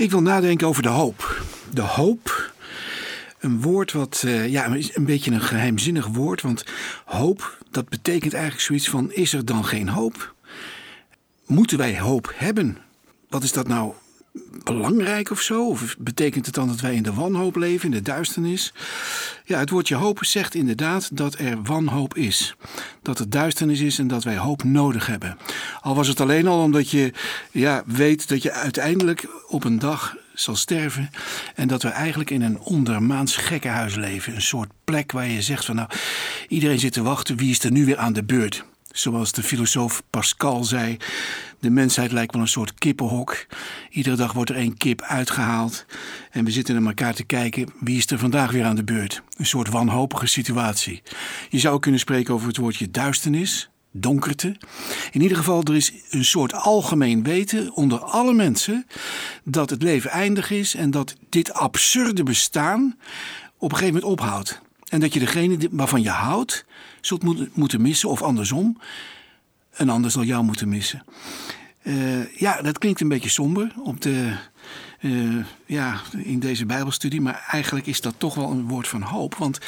Ik wil nadenken over de hoop. De hoop, een woord wat, uh, ja, een beetje een geheimzinnig woord. Want hoop, dat betekent eigenlijk zoiets van: is er dan geen hoop? Moeten wij hoop hebben? Wat is dat nou belangrijk of zo? Of betekent het dan dat wij in de wanhoop leven, in de duisternis? Ja, het woordje hoop zegt inderdaad dat er wanhoop is. Dat het duisternis is en dat wij hoop nodig hebben. Al was het alleen al omdat je ja, weet dat je uiteindelijk op een dag zal sterven. En dat we eigenlijk in een ondermaans gekkenhuis leven. Een soort plek waar je zegt van nou, iedereen zit te wachten, wie is er nu weer aan de beurt? Zoals de filosoof Pascal zei, de mensheid lijkt wel een soort kippenhok. Iedere dag wordt er één kip uitgehaald. En we zitten naar elkaar te kijken, wie is er vandaag weer aan de beurt? Een soort wanhopige situatie. Je zou kunnen spreken over het woordje duisternis, donkerte. In ieder geval, er is een soort algemeen weten onder alle mensen dat het leven eindig is en dat dit absurde bestaan op een gegeven moment ophoudt. En dat je degene waarvan je houdt zult moeten missen, of andersom, een ander zal jou moeten missen. Uh, ja, dat klinkt een beetje somber op de, uh, ja, in deze Bijbelstudie, maar eigenlijk is dat toch wel een woord van hoop. Want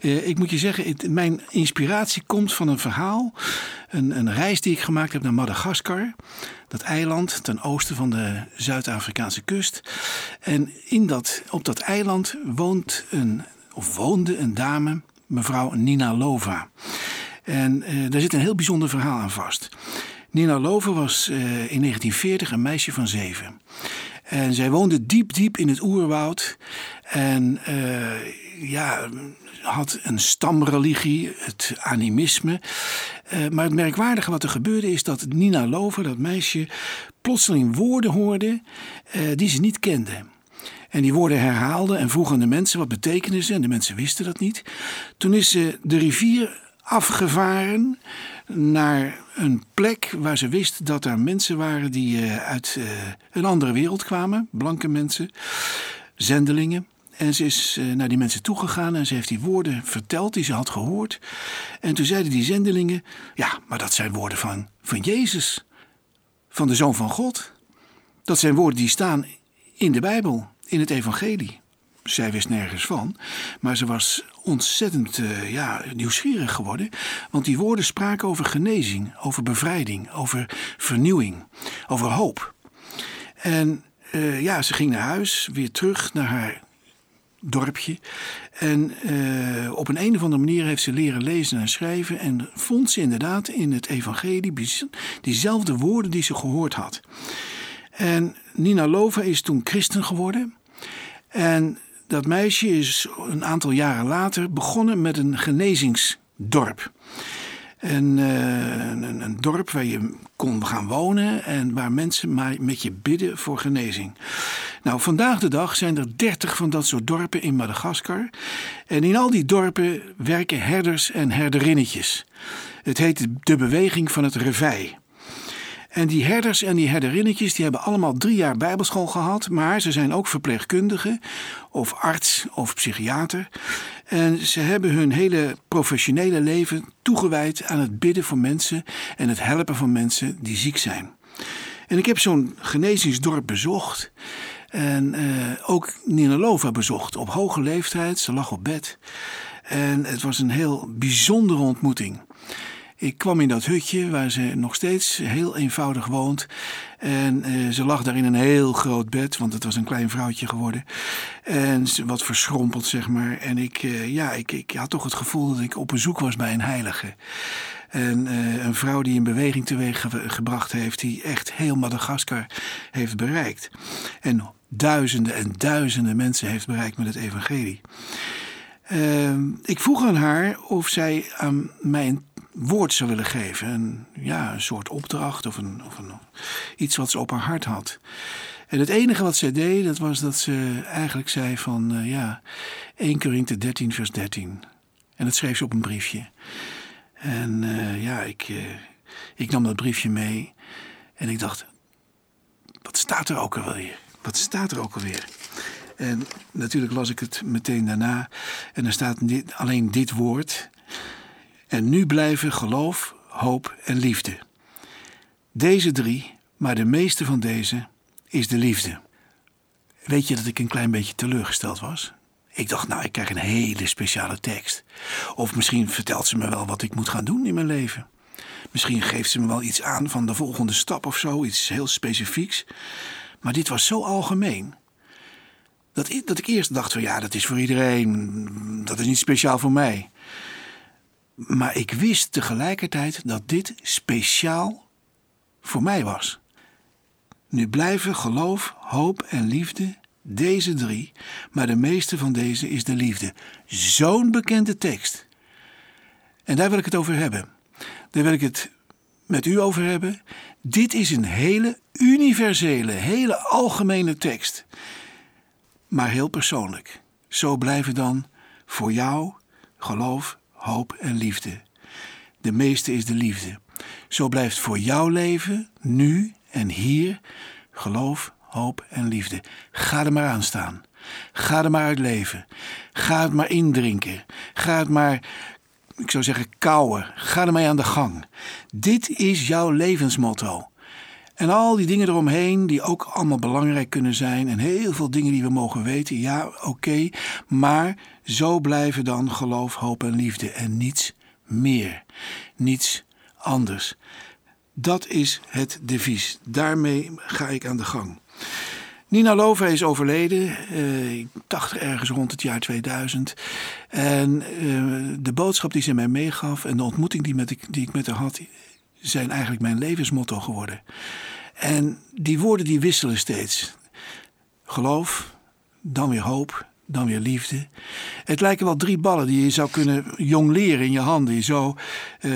uh, ik moet je zeggen, mijn inspiratie komt van een verhaal, een, een reis die ik gemaakt heb naar Madagaskar. Dat eiland ten oosten van de Zuid-Afrikaanse kust. En in dat, op dat eiland woont een, of woonde een dame, mevrouw Nina Lova. En uh, daar zit een heel bijzonder verhaal aan vast. Nina Lova was in 1940 een meisje van zeven. En zij woonde diep, diep in het oerwoud. En uh, ja, had een stamreligie, het animisme. Uh, maar het merkwaardige wat er gebeurde is dat Nina Lover, dat meisje, plotseling woorden hoorde uh, die ze niet kende. En die woorden herhaalde en vroeg aan de mensen wat betekenen ze. En de mensen wisten dat niet. Toen is ze de rivier afgevaren naar een plek waar ze wist dat er mensen waren die uh, uit uh, een andere wereld kwamen, blanke mensen, zendelingen. En ze is uh, naar die mensen toegegaan en ze heeft die woorden verteld die ze had gehoord. En toen zeiden die zendelingen: Ja, maar dat zijn woorden van, van Jezus, van de Zoon van God. Dat zijn woorden die staan in de Bijbel, in het Evangelie. Zij wist nergens van, maar ze was ontzettend uh, ja, nieuwsgierig geworden. Want die woorden spraken over genezing, over bevrijding, over vernieuwing, over hoop. En uh, ja, ze ging naar huis, weer terug naar haar dorpje. En uh, op een, een of andere manier heeft ze leren lezen en schrijven. En vond ze inderdaad in het evangelie diezelfde woorden die ze gehoord had. En Nina Lova is toen christen geworden. En dat meisje is een aantal jaren later begonnen met een genezingsdorp. En, uh, een, een, dorp waar je kon gaan wonen en waar mensen maar met je bidden voor genezing. Nou, vandaag de dag zijn er dertig van dat soort dorpen in Madagaskar. En in al die dorpen werken herders en herderinnetjes. Het heet de beweging van het revij. En die herders en die herderinnetjes die hebben allemaal drie jaar bijbelschool gehad, maar ze zijn ook verpleegkundigen of arts of psychiater. En ze hebben hun hele professionele leven toegewijd aan het bidden voor mensen en het helpen van mensen die ziek zijn. En ik heb zo'n genezingsdorp bezocht. En uh, ook Ninalova bezocht op hoge leeftijd. Ze lag op bed. En het was een heel bijzondere ontmoeting. Ik kwam in dat hutje waar ze nog steeds heel eenvoudig woont. En uh, ze lag daar in een heel groot bed, want het was een klein vrouwtje geworden. En wat verschrompeld, zeg maar. En ik, uh, ja, ik, ik had toch het gevoel dat ik op bezoek was bij een heilige. En uh, een vrouw die een beweging teweeg ge gebracht heeft, die echt heel Madagaskar heeft bereikt. En duizenden en duizenden mensen heeft bereikt met het evangelie. ik vroeg aan haar of zij aan mij een woord zou willen geven. Een, ja, een soort opdracht of, een, of een, iets wat ze op haar hart had. En het enige wat zij deed, dat was dat ze eigenlijk zei van, uh, ja, 1 Korinthe 13 vers 13. En dat schreef ze op een briefje. En uh, ja, ik, uh, ik nam dat briefje mee en ik dacht, wat staat er ook alweer? Wat staat er ook alweer? En natuurlijk las ik het meteen daarna. En er staat alleen dit woord. En nu blijven geloof, hoop en liefde. Deze drie, maar de meeste van deze, is de liefde. Weet je dat ik een klein beetje teleurgesteld was? Ik dacht, nou, ik krijg een hele speciale tekst. Of misschien vertelt ze me wel wat ik moet gaan doen in mijn leven. Misschien geeft ze me wel iets aan van de volgende stap of zo, iets heel specifieks. Maar dit was zo algemeen. Dat ik, dat ik eerst dacht van ja, dat is voor iedereen, dat is niet speciaal voor mij. Maar ik wist tegelijkertijd dat dit speciaal voor mij was. Nu blijven geloof, hoop en liefde deze drie, maar de meeste van deze is de liefde. Zo'n bekende tekst. En daar wil ik het over hebben. Daar wil ik het met u over hebben. Dit is een hele universele, hele algemene tekst. Maar heel persoonlijk. Zo blijven dan voor jou geloof, hoop en liefde. De meeste is de liefde. Zo blijft voor jouw leven, nu en hier, geloof, hoop en liefde. Ga er maar aan staan. Ga er maar uit leven. Ga het maar indrinken. Ga het maar, ik zou zeggen, kouwen. Ga ermee aan de gang. Dit is jouw levensmotto. En al die dingen eromheen, die ook allemaal belangrijk kunnen zijn. En heel veel dingen die we mogen weten. Ja, oké. maar zo blijven dan geloof, hoop en liefde. En niets meer. Niets anders. Dat is het devies. Daarmee ga ik aan de gang. Nina Lova is overleden, uh, ik dacht ergens rond het jaar 2000. En uh, de boodschap die ze mij meegaf en de ontmoeting die, met die ik met haar had, zijn eigenlijk mijn levensmotto geworden. En die woorden die wisselen steeds. Geloof, dan weer hoop, dan weer liefde. Het lijken wel drie ballen die je zou kunnen jong leren in je handen. Zou uh,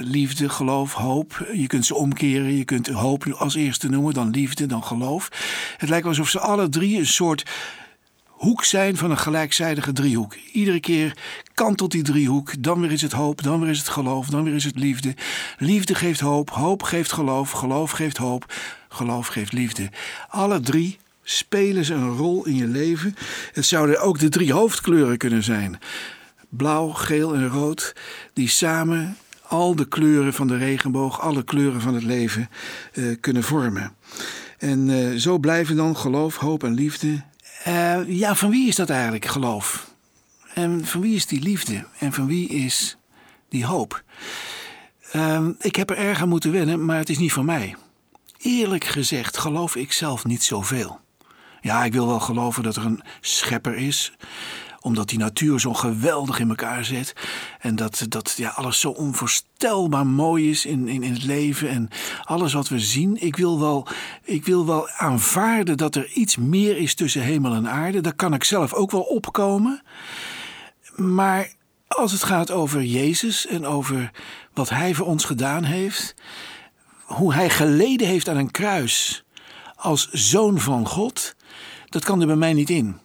liefde, geloof, hoop. Je kunt ze omkeren. Je kunt hoop als eerste noemen, dan liefde, dan geloof. Het lijkt alsof ze alle drie een soort hoek zijn van een gelijkzijdige driehoek. Iedere keer kantelt die driehoek. Dan weer is het hoop, dan weer is het geloof, dan weer is het liefde. Liefde geeft hoop, hoop geeft geloof, geloof geeft hoop, geloof geeft liefde. Alle drie spelen ze een rol in je leven. Het zouden ook de drie hoofdkleuren kunnen zijn: blauw, geel en rood, die samen al de kleuren van de regenboog, alle kleuren van het leven uh, kunnen vormen. En uh, zo blijven dan geloof, hoop en liefde. Uh, ja, van wie is dat eigenlijk geloof? En van wie is die liefde? En van wie is die hoop? ik heb er erg aan moeten wennen, maar het is niet van mij. Eerlijk gezegd geloof ik zelf niet zoveel. Ja, ik wil wel geloven dat er een schepper is omdat die natuur zo geweldig in elkaar zit. En dat, dat ja, alles zo onvoorstelbaar mooi is in, in, in het leven. En alles wat we zien. Ik wil, wel, ik wil wel aanvaarden dat er iets meer is tussen hemel en aarde. Daar kan ik zelf ook wel opkomen. Maar als het gaat over Jezus en over wat Hij voor ons gedaan heeft. Hoe Hij geleden heeft aan een kruis als zoon van God dat kan er bij mij niet in.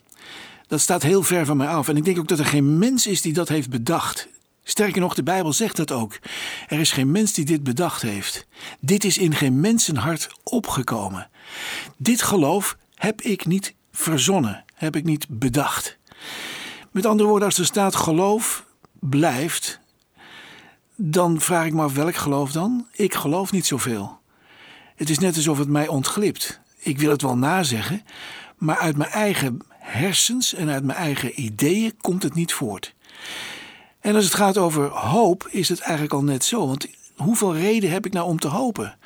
Dat staat heel ver van mij af. En ik denk ook dat er geen mens is die dat heeft bedacht. Sterker nog, de Bijbel zegt dat ook. Er is geen mens die dit bedacht heeft. Dit is in geen mensenhart opgekomen. Dit geloof heb ik niet verzonnen, heb ik niet bedacht. Met andere woorden, als er staat geloof blijft, dan vraag ik me af welk geloof dan? Ik geloof niet zoveel. Het is net alsof het mij ontglipt. Ik wil het wel nazeggen, maar uit mijn eigen hersens en uit mijn eigen ideeën komt het niet voort. En als het gaat over hoop, is het eigenlijk al net zo. Want hoeveel reden heb ik nou om te hopen?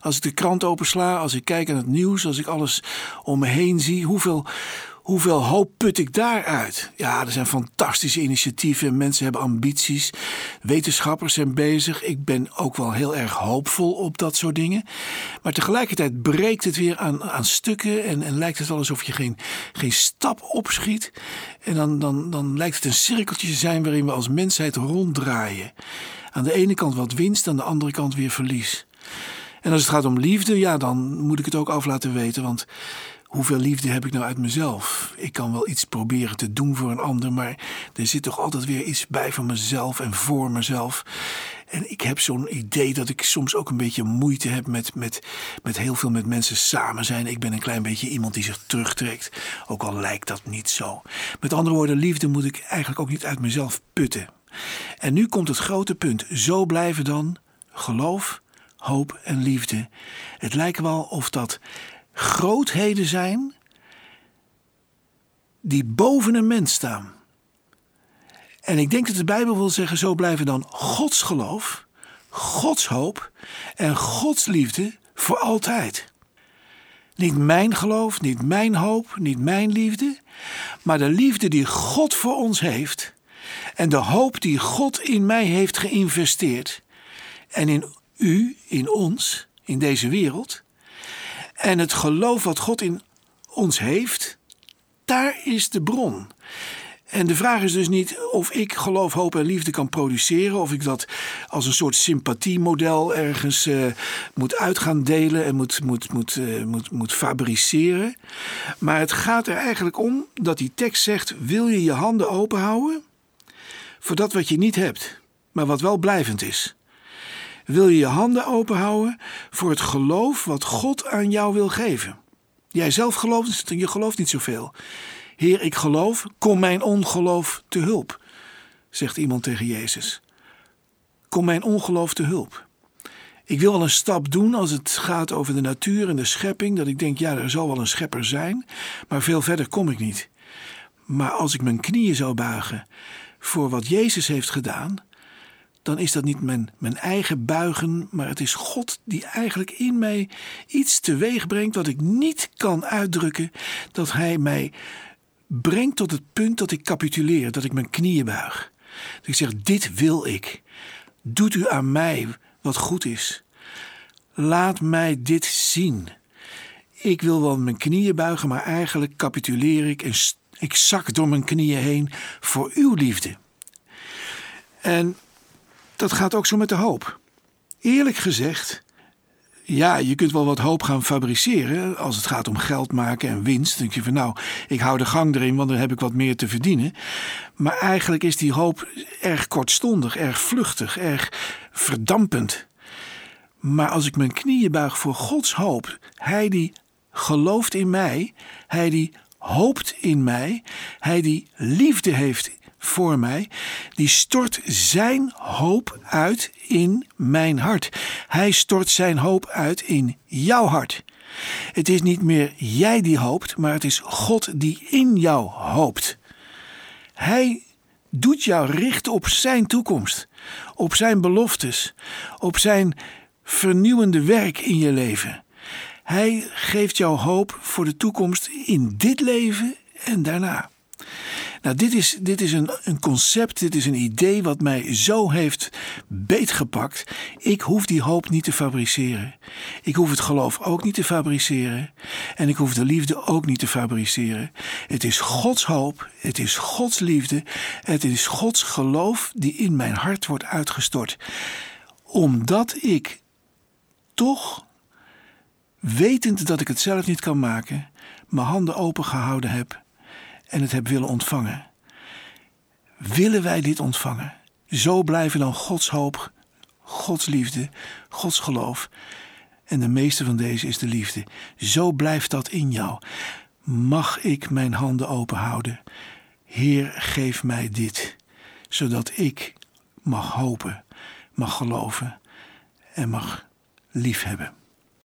Als ik de krant opensla, als ik kijk aan het nieuws, als ik alles om me heen zie, hoeveel, hoeveel hoop put ik daaruit? Ja, er zijn fantastische initiatieven, mensen hebben ambities, wetenschappers zijn bezig. Ik ben ook wel heel erg hoopvol op dat soort dingen. Maar tegelijkertijd breekt het weer aan, aan stukken en, en lijkt het wel alsof je geen, geen stap opschiet. En dan, dan, dan lijkt het een cirkeltje te zijn waarin we als mensheid ronddraaien. Aan de ene kant wat winst, aan de andere kant weer verlies. En als het gaat om liefde, ja, dan moet ik het ook af laten weten. Want hoeveel liefde heb ik nou uit mezelf? Ik kan wel iets proberen te doen voor een ander, maar er zit toch altijd weer iets bij van mezelf en voor mezelf. En ik heb zo'n idee dat ik soms ook een beetje moeite heb met, met, met heel veel met mensen samen zijn. Ik ben een klein beetje iemand die zich terugtrekt, ook al lijkt dat niet zo. Met andere woorden, liefde moet ik eigenlijk ook niet uit mezelf putten. En nu komt het grote punt. Zo blijven dan geloof, hoop en liefde. Het lijkt wel of dat grootheden zijn die boven een mens staan. En ik denk dat de Bijbel wil zeggen: zo blijven dan Gods geloof, Gods hoop en Gods liefde voor altijd. Niet mijn geloof, niet mijn hoop, niet mijn liefde, maar de liefde die God voor ons heeft en de hoop die God in mij heeft geïnvesteerd en in u, in ons, in deze wereld. En het geloof wat God in ons heeft, daar is de bron. En de vraag is dus niet of ik geloof, hoop en liefde kan produceren, of ik dat als een soort sympathiemodel ergens uh, moet uit gaan delen en moet, moet, moet, uh, moet, moet fabriceren. Maar het gaat er eigenlijk om dat die tekst zegt: wil je je handen open houden voor dat wat je niet hebt, maar wat wel blijvend is? Wil je je handen open houden voor het geloof wat God aan jou wil geven? Jij zelf gelooft, je gelooft niet zoveel. Heer, ik geloof, kom mijn ongeloof te hulp, zegt iemand tegen Jezus. Kom mijn ongeloof te hulp. Ik wil wel een stap doen als het gaat over de natuur en de schepping, dat ik denk, ja, er zal wel een schepper zijn, maar veel verder kom ik niet. Maar als ik mijn knieën zou buigen voor wat Jezus heeft gedaan, dan is dat niet mijn, mijn eigen buigen, maar het is God die eigenlijk in mij iets teweeg brengt wat ik niet kan uitdrukken, dat Hij mij brengt tot het punt dat ik capituleer, dat ik mijn knieën buig. Dat ik zeg: Dit wil ik. Doet u aan mij wat goed is. Laat mij dit zien. Ik wil wel mijn knieën buigen, maar eigenlijk capituleer ik en ik zak door mijn knieën heen voor uw liefde. En dat gaat ook zo met de hoop. Eerlijk gezegd ja, je kunt wel wat hoop gaan fabriceren als het gaat om geld maken en winst. Dan denk je van nou, ik hou de gang erin, want dan heb ik wat meer te verdienen. Maar eigenlijk is die hoop erg kortstondig, erg vluchtig, erg verdampend. Maar als ik mijn knieën buig voor Gods hoop, Hij die gelooft in mij, Hij die hoopt in mij, Hij die liefde heeft voor mij, die stort zijn hoop uit in mijn hart. Hij stort zijn hoop uit in jouw hart. Het is niet meer jij die hoopt, maar het is God die in jou hoopt. Hij doet jou richten op zijn toekomst, op zijn beloftes, op zijn vernieuwende werk in je leven. Hij geeft jou hoop voor de toekomst in dit leven en daarna. Nou, dit is, dit is een, een concept, dit is een idee wat mij zo heeft beetgepakt. Ik hoef die hoop niet te fabriceren. Ik hoef het geloof ook niet te fabriceren. En ik hoef de liefde ook niet te fabriceren. Het is Gods hoop, het is Gods liefde, het is Gods geloof die in mijn hart wordt uitgestort. Omdat ik toch, wetend dat ik het zelf niet kan maken, mijn handen open gehouden heb en het heb willen ontvangen. Willen wij dit ontvangen? Zo blijven dan Gods hoop, Gods liefde, Gods geloof. En de meeste van deze is de liefde. Zo blijft dat in jou. Mag ik mijn handen open houden? Heer, geef mij dit, zodat ik mag hopen, mag geloven en mag liefhebben.